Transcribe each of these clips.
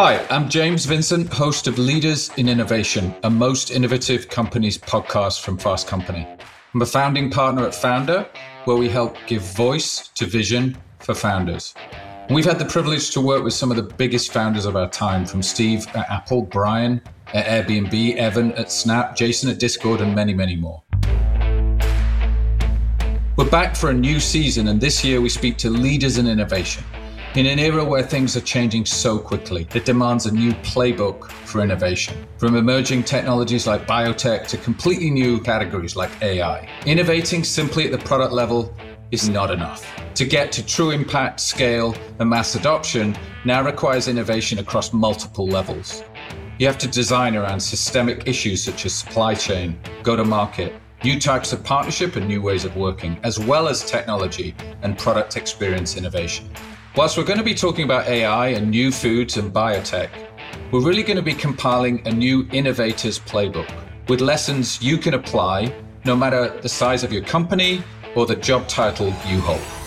Hi, I'm James Vincent, host of Leaders in Innovation, a most innovative companies podcast from Fast Company. I'm a founding partner at Founder, where we help give voice to vision for founders. we've had the privilege to work with some of the biggest founders of our time, from Steve at Apple, Brian at Airbnb, Evan at Snap, Jason at Discord, and many, many more. We're back for a new season, and this year we speak to leaders in innovation. In an era where things are changing so quickly, it demands a new playbook for innovation. From emerging technologies like biotech to completely new categories like AI. Innovating simply at the product level is not enough. To get to true impact, scale, and mass adoption now requires innovation across multiple levels. You have to design around systemic issues such as supply chain, go to market, new types of partnership, and new ways of working, as well as technology and product experience innovation. Whilst we're going to be talking about AI and new foods and biotech, we're really going to be compiling a new innovators playbook with lessons you can apply no matter the size of your company or the job title you hold.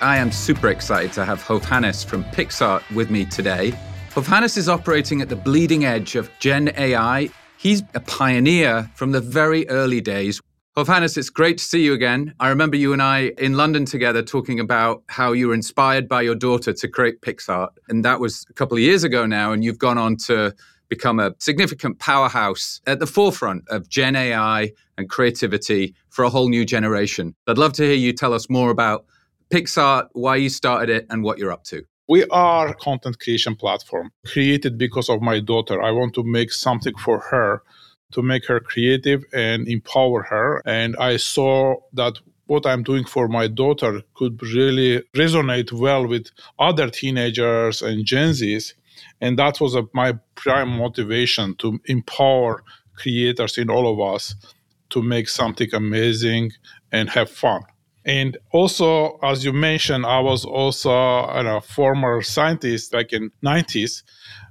I am super excited to have Hovhannes from PicsArt with me today. Hovhannes is operating at the bleeding edge of Gen AI. He's a pioneer from the very early days. Hovhannes, it's great to see you again. I remember you and I in London together talking about how you were inspired by your daughter to create PicsArt. And that was a couple of years ago now. And you've gone on to become a significant powerhouse at the forefront of Gen AI and creativity for a whole new generation. I'd love to hear you tell us more about PicsArt, why you started it, and what you're up to. We are content creation platform created because of my daughter. I want to make something for her to make her creative and empower her. And I saw that what I'm doing for my daughter could really resonate well with other teenagers and Gen Zs. And that was a, my prime motivation to empower creators in all of us to make something amazing and have fun. And also, as you mentioned, I was also a former scientist back in 90s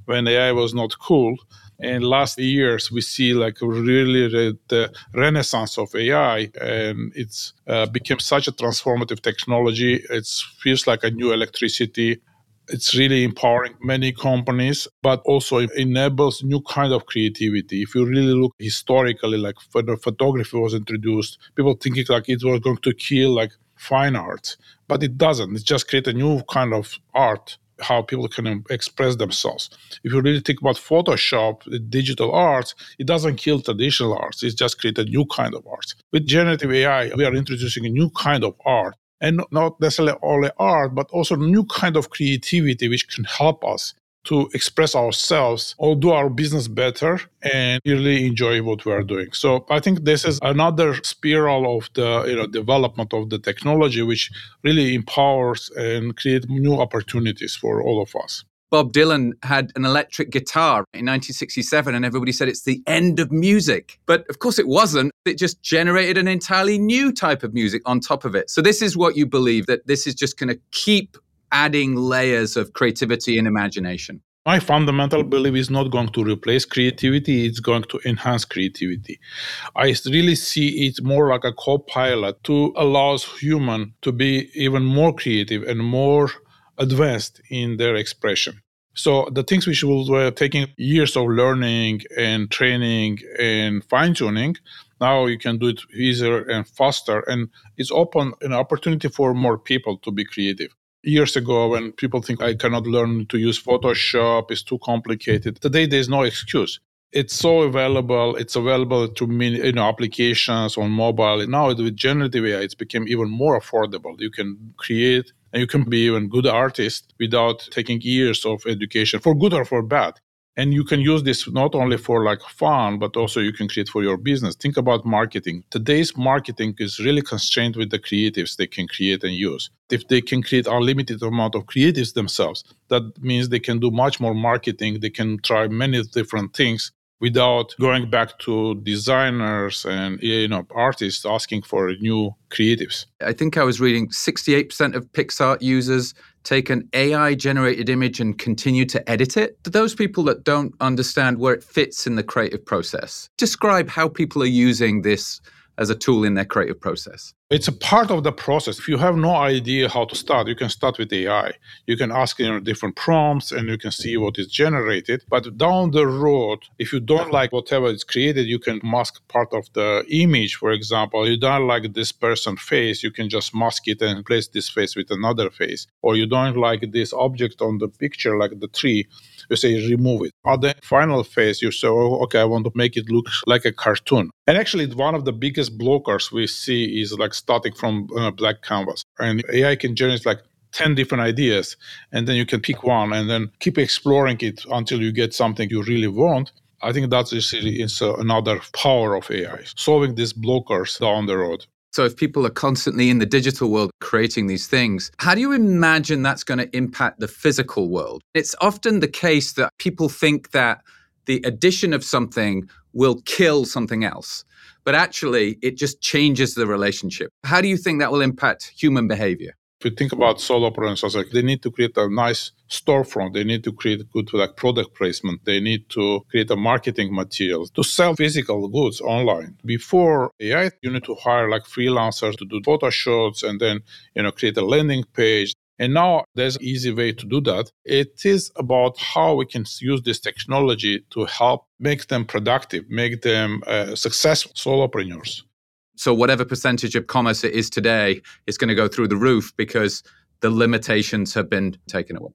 when AI was not cool. And last years, we see like really the renaissance of AI, and it's uh, become such a transformative technology. It feels like a new electricity it's really empowering many companies but also it enables new kind of creativity if you really look historically like when photography was introduced people thinking like it was going to kill like fine art but it doesn't it just create a new kind of art how people can express themselves. If you really think about Photoshop, digital art, it doesn't kill traditional arts. It just create a new kind of art. With generative AI, we are introducing a new kind of art and not necessarily only art, but also new kind of creativity which can help us to express ourselves or do our business better and really enjoy what we are doing. So I think this is another spiral of the you know development of the technology which really empowers and create new opportunities for all of us. Bob Dylan had an electric guitar in 1967, and everybody said it's the end of music. But of course, it wasn't. It just generated an entirely new type of music on top of it. So, this is what you believe that this is just going to keep adding layers of creativity and imagination. My fundamental belief is not going to replace creativity, it's going to enhance creativity. I really see it more like a co pilot to allows human to be even more creative and more advanced in their expression. So the things which were taking years of learning and training and fine tuning, now you can do it easier and faster, and it's open an opportunity for more people to be creative. Years ago, when people think I cannot learn to use Photoshop, it's too complicated. Today, there's no excuse. It's so available. It's available to many you know applications on mobile. Now with generative AI, it's become even more affordable. You can create and you can be even good artist without taking years of education for good or for bad. And you can use this not only for like fun but also you can create for your business. Think about marketing. Today's marketing is really constrained with the creatives they can create and use. If they can create unlimited amount of creatives themselves that means they can do much more marketing. They can try many different things without going back to designers and you know artists asking for new creatives. I think I was reading 68% of Picsart users take an AI generated image and continue to edit it. Those people that don't understand where it fits in the creative process, describe how people are using this as a tool in their creative process? It's a part of the process. If you have no idea how to start, you can start with AI. You can ask you know, different prompts and you can see what is generated. But down the road, if you don't like whatever is created, you can mask part of the image. For example, you don't like this person face, you can just mask it and replace this face with another face. Or you don't like this object on the picture, like the tree, you say remove it. At the final phase, you say, oh, okay, I want to make it look like a cartoon. And actually, one of the biggest blockers we see is like starting from a black canvas. And AI can generate like 10 different ideas, and then you can pick one and then keep exploring it until you get something you really want. I think that's is uh, another power of AI, solving these blockers down the road. So, if people are constantly in the digital world creating these things, how do you imagine that's going to impact the physical world? It's often the case that people think that the addition of something will kill something else, but actually, it just changes the relationship. How do you think that will impact human behavior? If you think about solopreneurs, as like they need to create a nice storefront, they need to create good like product placement, they need to create a marketing material to sell physical goods online. Before AI, you need to hire like freelancers to do photo shoots and then you know create a landing page. And now there's an easy way to do that. It is about how we can use this technology to help make them productive, make them uh, successful solopreneurs. So whatever percentage of commerce it is today it's going to go through the roof because the limitations have been taken away.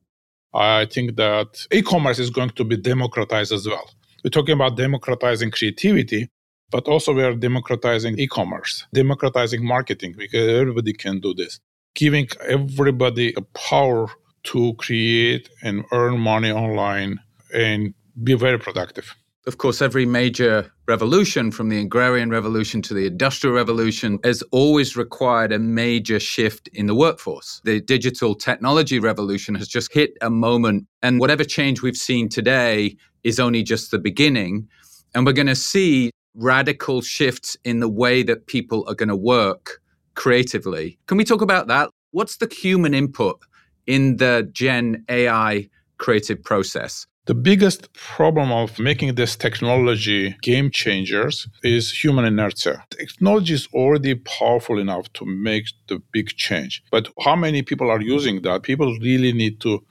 I think that e-commerce is going to be democratized as well. We're talking about democratizing creativity, but also we are democratizing e-commerce, democratizing marketing because everybody can do this, giving everybody a power to create and earn money online and be very productive of course, every major revolution, from the agrarian revolution to the industrial revolution, has always required a major shift in the workforce. The digital technology revolution has just hit a moment, and whatever change we've seen today is only just the beginning. And we're going to see radical shifts in the way that people are going to work creatively. Can we talk about that? What's the human input in the Gen AI creative process? The biggest problem of making this technology game changers is human inertia. Technology is already powerful enough to make the big change. But how many people are using that? People really need to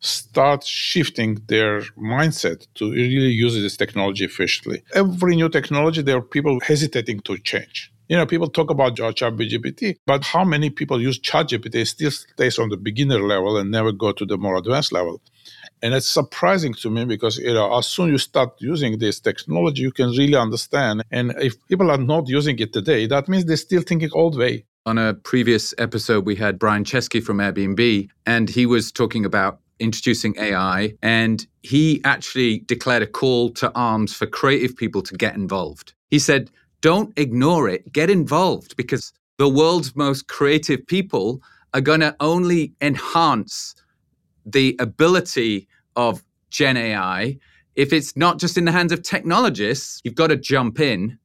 start shifting their mindset to really use this technology efficiently. Every new technology, there are people hesitating to change. You know, people talk about ChatGPT, but how many people use ChatGPT still stays on the beginner level and never go to the more advanced level? And it's surprising to me because you know, as soon you start using this technology, you can really understand. And if people are not using it today, that means they're still thinking old way. On a previous episode, we had Brian Chesky from Airbnb, and he was talking about introducing AI. And he actually declared a call to arms for creative people to get involved. He said, don't ignore it, get involved because the world's most creative people are going to only enhance the ability of Gen AI, if it's not just in the hands of technologists, you've got to jump in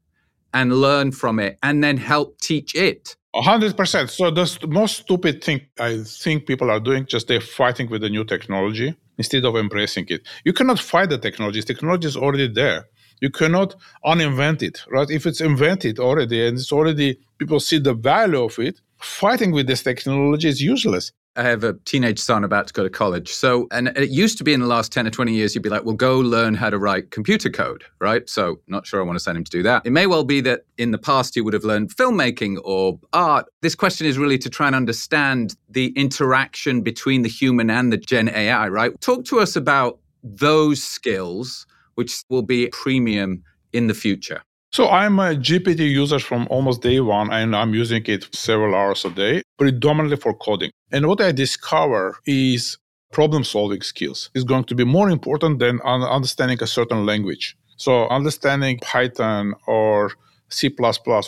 and learn from it and then help teach it. 100%. So the most stupid thing I think people are doing, just they're fighting with the new technology instead of embracing it. You cannot fight the technology. Technology is already there. You cannot uninvent it, right? If it's invented already and it's already, people see the value of it, fighting with this technology is useless. I have a teenage son about to go to college. So, and it used to be in the last 10 or 20 years, you'd be like, well, go learn how to write computer code, right? So, not sure I want to send him to do that. It may well be that in the past he would have learned filmmaking or art. This question is really to try and understand the interaction between the human and the Gen AI, right? Talk to us about those skills, which will be premium in the future. So I'm a GPT user from almost day one, and I'm using it several hours a day, predominantly for coding. And what I discover is problem solving skills is going to be more important than understanding a certain language. So understanding Python or C++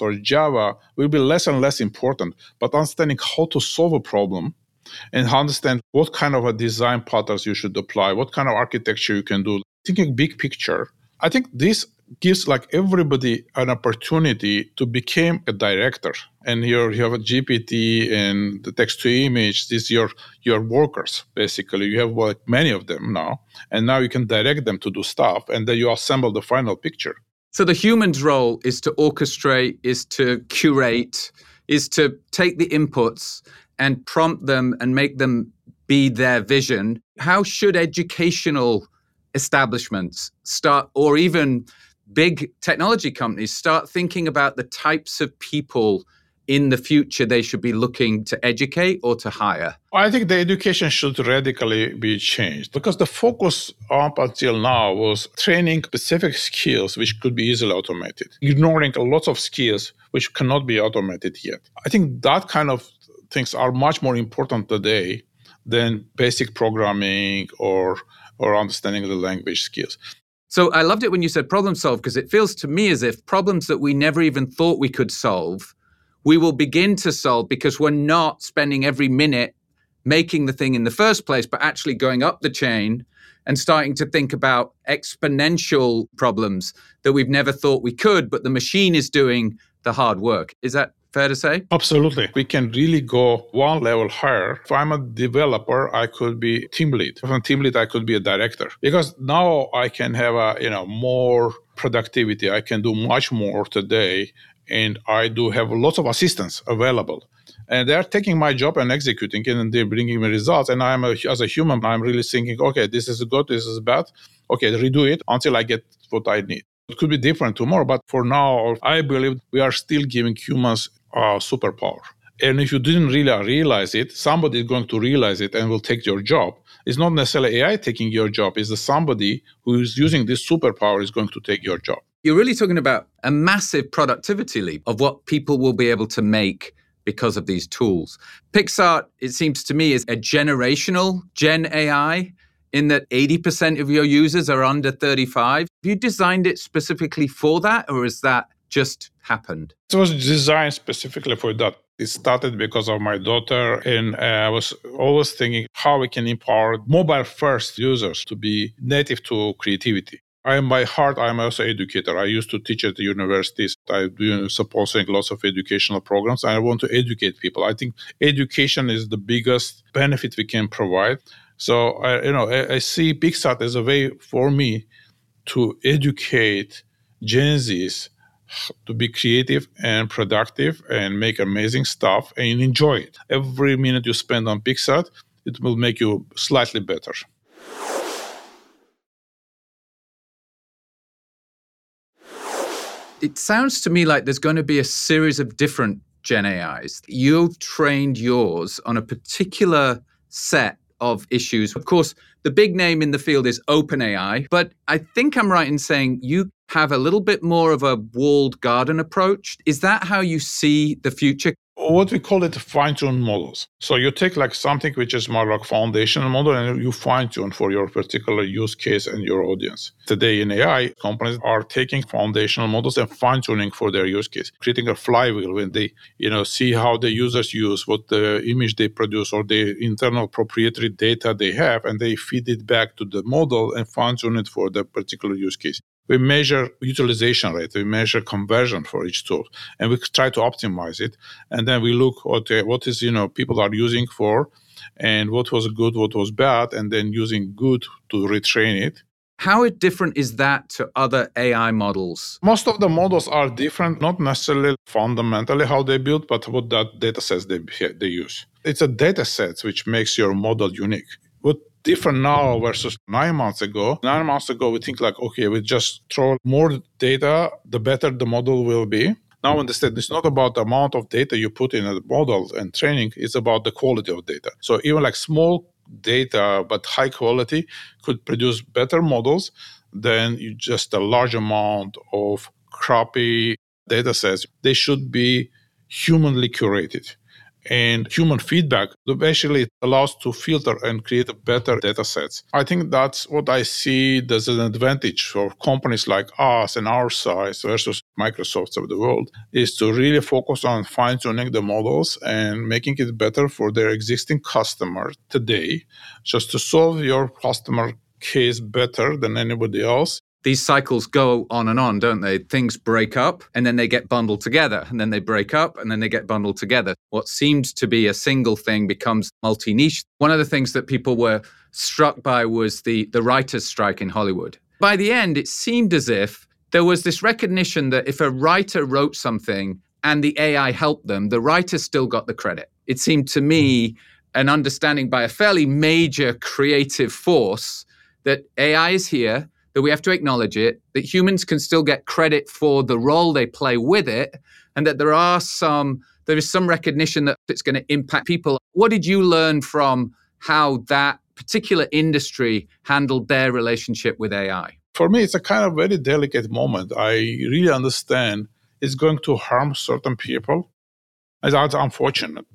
or Java will be less and less important, but understanding how to solve a problem and understand what kind of a design patterns you should apply, what kind of architecture you can do, thinking big picture I think this gives like everybody an opportunity to become a director. And here you have a gpt and the text to image these your your workers basically. You have like many of them now and now you can direct them to do stuff and then you assemble the final picture. So the human's role is to orchestrate is to curate is to take the inputs and prompt them and make them be their vision. How should educational establishments start or even big technology companies start thinking about the types of people in the future they should be looking to educate or to hire? I think the education should radically be changed because the focus up until now was training specific skills which could be easily automated, ignoring a lot of skills which cannot be automated yet. I think that kind of things are much more important today than basic programming or or understanding the language skills. So I loved it when you said problem solve because it feels to me as if problems that we never even thought we could solve, we will begin to solve because we're not spending every minute making the thing in the first place, but actually going up the chain and starting to think about exponential problems that we've never thought we could, but the machine is doing the hard work. Is that Fair to say? Absolutely. We can really go one level higher. If I'm a developer, I could be team lead. If I'm team lead, I could be a director. Because now I can have a, you know, more productivity. I can do much more today. And I do have lots of assistants available and they're taking my job and executing it and they're bringing me results and i'm a, as a human i'm really thinking okay this is good this is bad okay redo it until i get what i need it could be different tomorrow but for now i believe we are still giving humans uh, superpower. And if you didn't really realize it, somebody is going to realize it and will take your job. It's not necessarily AI taking your job, it's the somebody who is using this superpower is going to take your job. You're really talking about a massive productivity leap of what people will be able to make because of these tools. PicsArt, it seems to me, is a generational Gen AI in that 80% of your users are under 35. Have you designed it specifically for that, or is that just happened? It was designed specifically for that. It started because of my daughter, and uh, I was always thinking how we can empower mobile first users to be native to creativity. I am by heart, I'm also an educator. I used to teach at the universities. I do supporting lots of educational programs. I want to educate people. I think education is the biggest benefit we can provide. So, I, you know, I, I see PicsArt as a way for me to educate Gen Zs to be creative and productive and make amazing stuff and enjoy it. Every minute you spend on PicsArt, it will make you slightly better. It sounds to me like there's going to be a series of different Gen AIs. You've trained yours on a particular set of issues. Of course, the big name in the field is OpenAI, but I think I'm right in saying you have a little bit more of a walled garden approach. Is that how you see the future? What we call it fine tuned models. So you take like something which is more like foundational model and you fine tune for your particular use case and your audience. Today in AI, companies are taking foundational models and fine tuning for their use case, creating a flywheel when they, you know, see how the users use, what the image they produce or the internal proprietary data they have, and they feed it back to the model and fine tune it for the particular use case we measure utilization rate, we measure conversion for each tool, and we try to optimize it. And then we look at what is you know people are using for, and what was good, what was bad, and then using good to retrain it. How different is that to other AI models? Most of the models are different, not necessarily fundamentally how they build, but what that data sets they, they use. It's a data set which makes your model unique. Different now versus nine months ago. Nine months ago, we think like, okay, we just throw more data, the better the model will be. Now understand it's not about the amount of data you put in a model and training, it's about the quality of data. So even like small data but high quality could produce better models than just a large amount of crappy data sets. They should be humanly curated and human feedback basically allows to filter and create better data sets. I think that's what I see as an advantage for companies like us and our size versus Microsofts of the world is to really focus on fine tuning the models and making it better for their existing customers today, just to solve your customer case better than anybody else these cycles go on and on, don't they? Things break up and then they get bundled together, and then they break up and then they get bundled together. What seemed to be a single thing becomes multi niche. One of the things that people were struck by was the, the writer's strike in Hollywood. By the end, it seemed as if there was this recognition that if a writer wrote something and the AI helped them, the writer still got the credit. It seemed to me an understanding by a fairly major creative force that AI is here that we have to acknowledge it, that humans can still get credit for the role they play with it, and that there are some there is some recognition that it's going to impact people. What did you learn from how that particular industry handled their relationship with AI? For me, it's a kind of very delicate moment. I really understand it's going to harm certain people. That's unfortunate.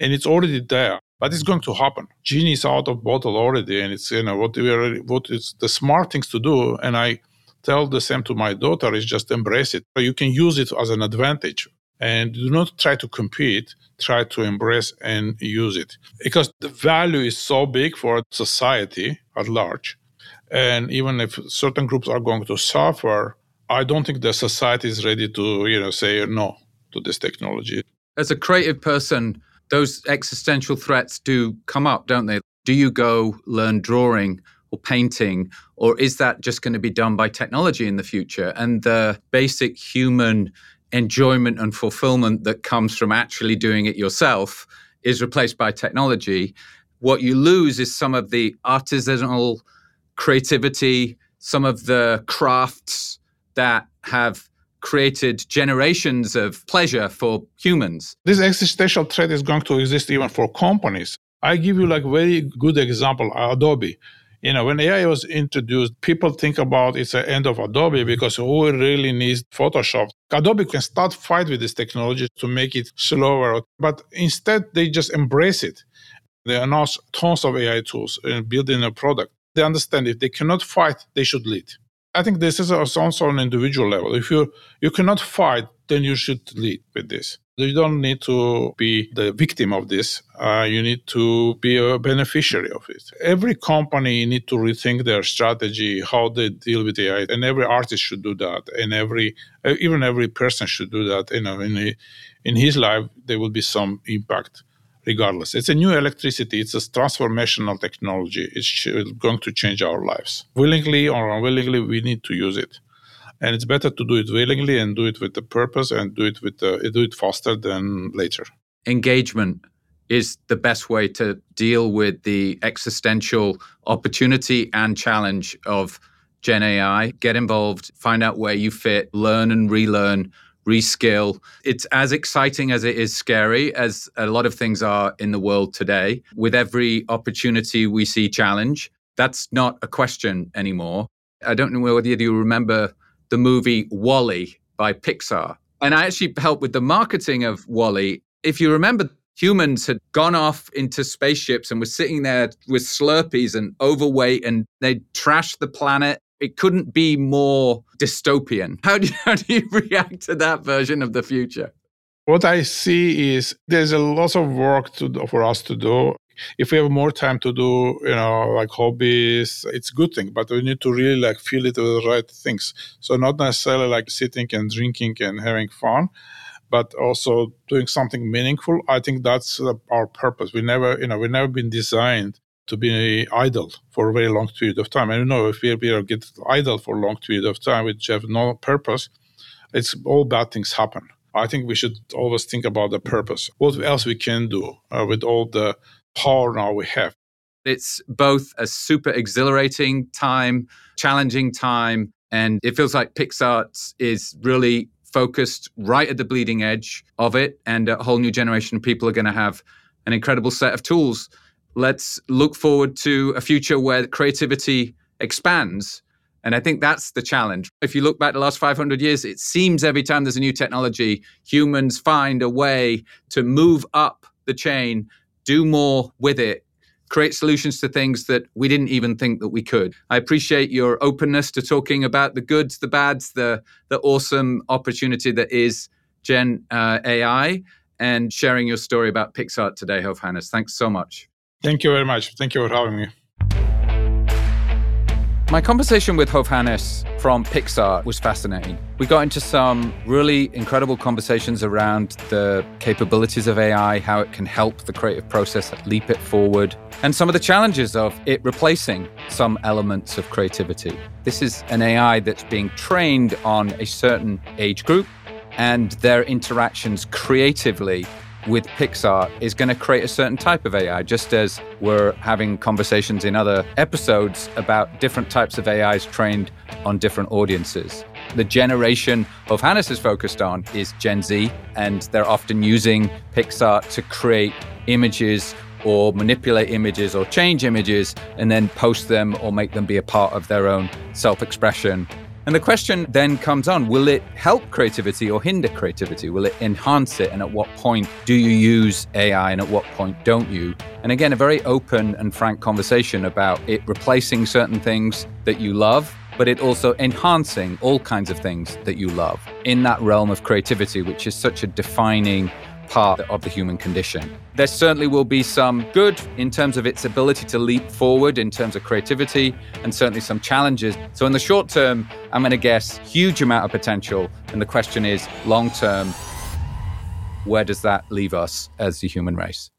And it's already there but it's going to happen. Genie is out of bottle already, and it's you know what we are, what is the smart things to do. And I tell the same to my daughter: is just embrace it. You can use it as an advantage, and do not try to compete. Try to embrace and use it because the value is so big for society at large. And even if certain groups are going to suffer, I don't think the society is ready to you know say no to this technology. As a creative person, those existential threats do come up, don't they? Do you go learn drawing or painting, or is that just going to be done by technology in the future? And the basic human enjoyment and fulfillment that comes from actually doing it yourself is replaced by technology. What you lose is some of the artisanal creativity, some of the crafts that have created generations of pleasure for humans. This existential threat is going to exist even for companies. I give you like very good example, Adobe. You know, when AI was introduced, people think about it's the end of Adobe because who really needs Photoshop? Adobe can start fight with this technology to make it slower, but instead they just embrace it. They announce tons of AI tools and building a product. They understand if they cannot fight, they should lead. I think this is also on an individual level. If you you cannot fight, then you should lead with this. You don't need to be the victim of this. Uh, you need to be a beneficiary of it. Every company need to rethink their strategy, how they deal with AI, and every artist should do that, and every uh, even every person should do that. You know, in in his life, there will be some impact regardless. It's a new electricity. It's a transformational technology. It's going to change our lives. Willingly or unwillingly, we need to use it. And it's better to do it willingly and do it with the purpose and do it with the, do it faster than later. Engagement is the best way to deal with the existential opportunity and challenge of Gen AI. Get involved, find out where you fit, learn and relearn reskill. It's as exciting as it is scary, as a lot of things are in the world today. With every opportunity, we see challenge. That's not a question anymore. I don't know whether you remember the movie WALL-E by Pixar. And I actually helped with the marketing of WALL-E. If you remember, humans had gone off into spaceships and were sitting there with Slurpees and overweight, and they'd trashed the planet it couldn't be more dystopian. How do, you, how do you react to that version of the future? What I see is there's a lot of work to for us to do. If we have more time to do, you know, like hobbies, it's a good thing. But we need to really like feel it with the right things. So not necessarily like sitting and drinking and having fun, but also doing something meaningful. I think that's uh, our purpose. We never, you know, we've never been designed to be idle for a very long period of time. And you know, if we, we get idle for a long period of time, which have no purpose, it's all bad things happen. I think we should always think about the purpose. What else we can do uh, with all the power now we have? It's both a super exhilarating time, challenging time, and it feels like Picsart is really focused right at the bleeding edge of it. And a whole new generation of people are going to have an incredible set of tools let's look forward to a future where creativity expands. And I think that's the challenge. If you look back the last 500 years, it seems every time there's a new technology, humans find a way to move up the chain, do more with it, create solutions to things that we didn't even think that we could. I appreciate your openness to talking about the goods, the bads, the the awesome opportunity that is Gen uh, AI, and sharing your story about Picsart today, Hovhannes. Thanks so much. Thank you very much. Thank you for having me. My conversation with Hovhannes from Picsart was fascinating. We got into some really incredible conversations around the capabilities of AI, how it can help the creative process, leap it forward, and some of the challenges of it replacing some elements of creativity. This is an AI that's being trained on a certain age group, and their interactions creatively with Picsart is going to create a certain type of AI, just as we're having conversations in other episodes about different types of AIs trained on different audiences. The generation Hovhannes is focused on is Gen Z, and they're often using Picsart to create images or manipulate images or change images and then post them or make them be a part of their own self expression and the question then comes on will it help creativity or hinder creativity? Will it enhance it? And at what point do you use AI and at what point don't you? And again, a very open and frank conversation about it replacing certain things that you love, but it also enhancing all kinds of things that you love in that realm of creativity, which is such a defining part of the human condition. There certainly will be some good in terms of its ability to leap forward in terms of creativity, and certainly some challenges. So, in the short term, I'm going to guess huge amount of potential. And the question is long term, where does that leave us as the human race?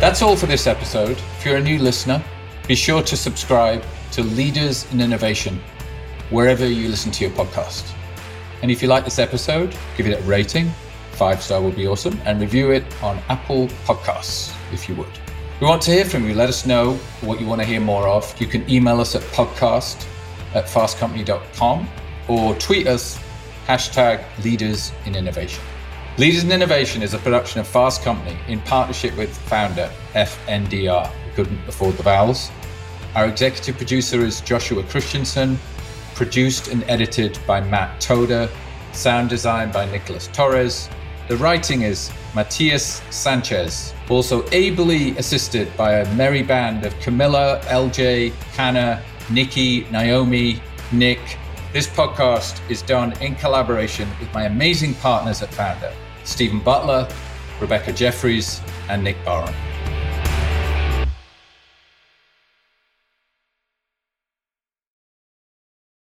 That's all for this episode. If you're a new listener, be sure to subscribe to Leaders in Innovation, wherever you listen to your podcast. And if you like this episode, give it a rating. Five star would be awesome. And review it on Apple Podcasts, if you would. We want to hear from you. Let us know what you want to hear more of. You can email us at podcast at fastcompany.com or tweet us hashtag leaders in innovation. Leaders in Innovation is a production of Fast Company in partnership with founder FNDR. We couldn't afford the vowels. Our executive producer is Joshua Christensen, produced and edited by Matt Toda, sound design by Nicholas Torres. The writing is Matias Sanchez, also ably assisted by a merry band of Camilla, LJ, Hannah, Nikki, Naomi, Nick. This podcast is done in collaboration with my amazing partners at Founder, Stephen Butler, Rebecca Jeffries, and Nick Barron.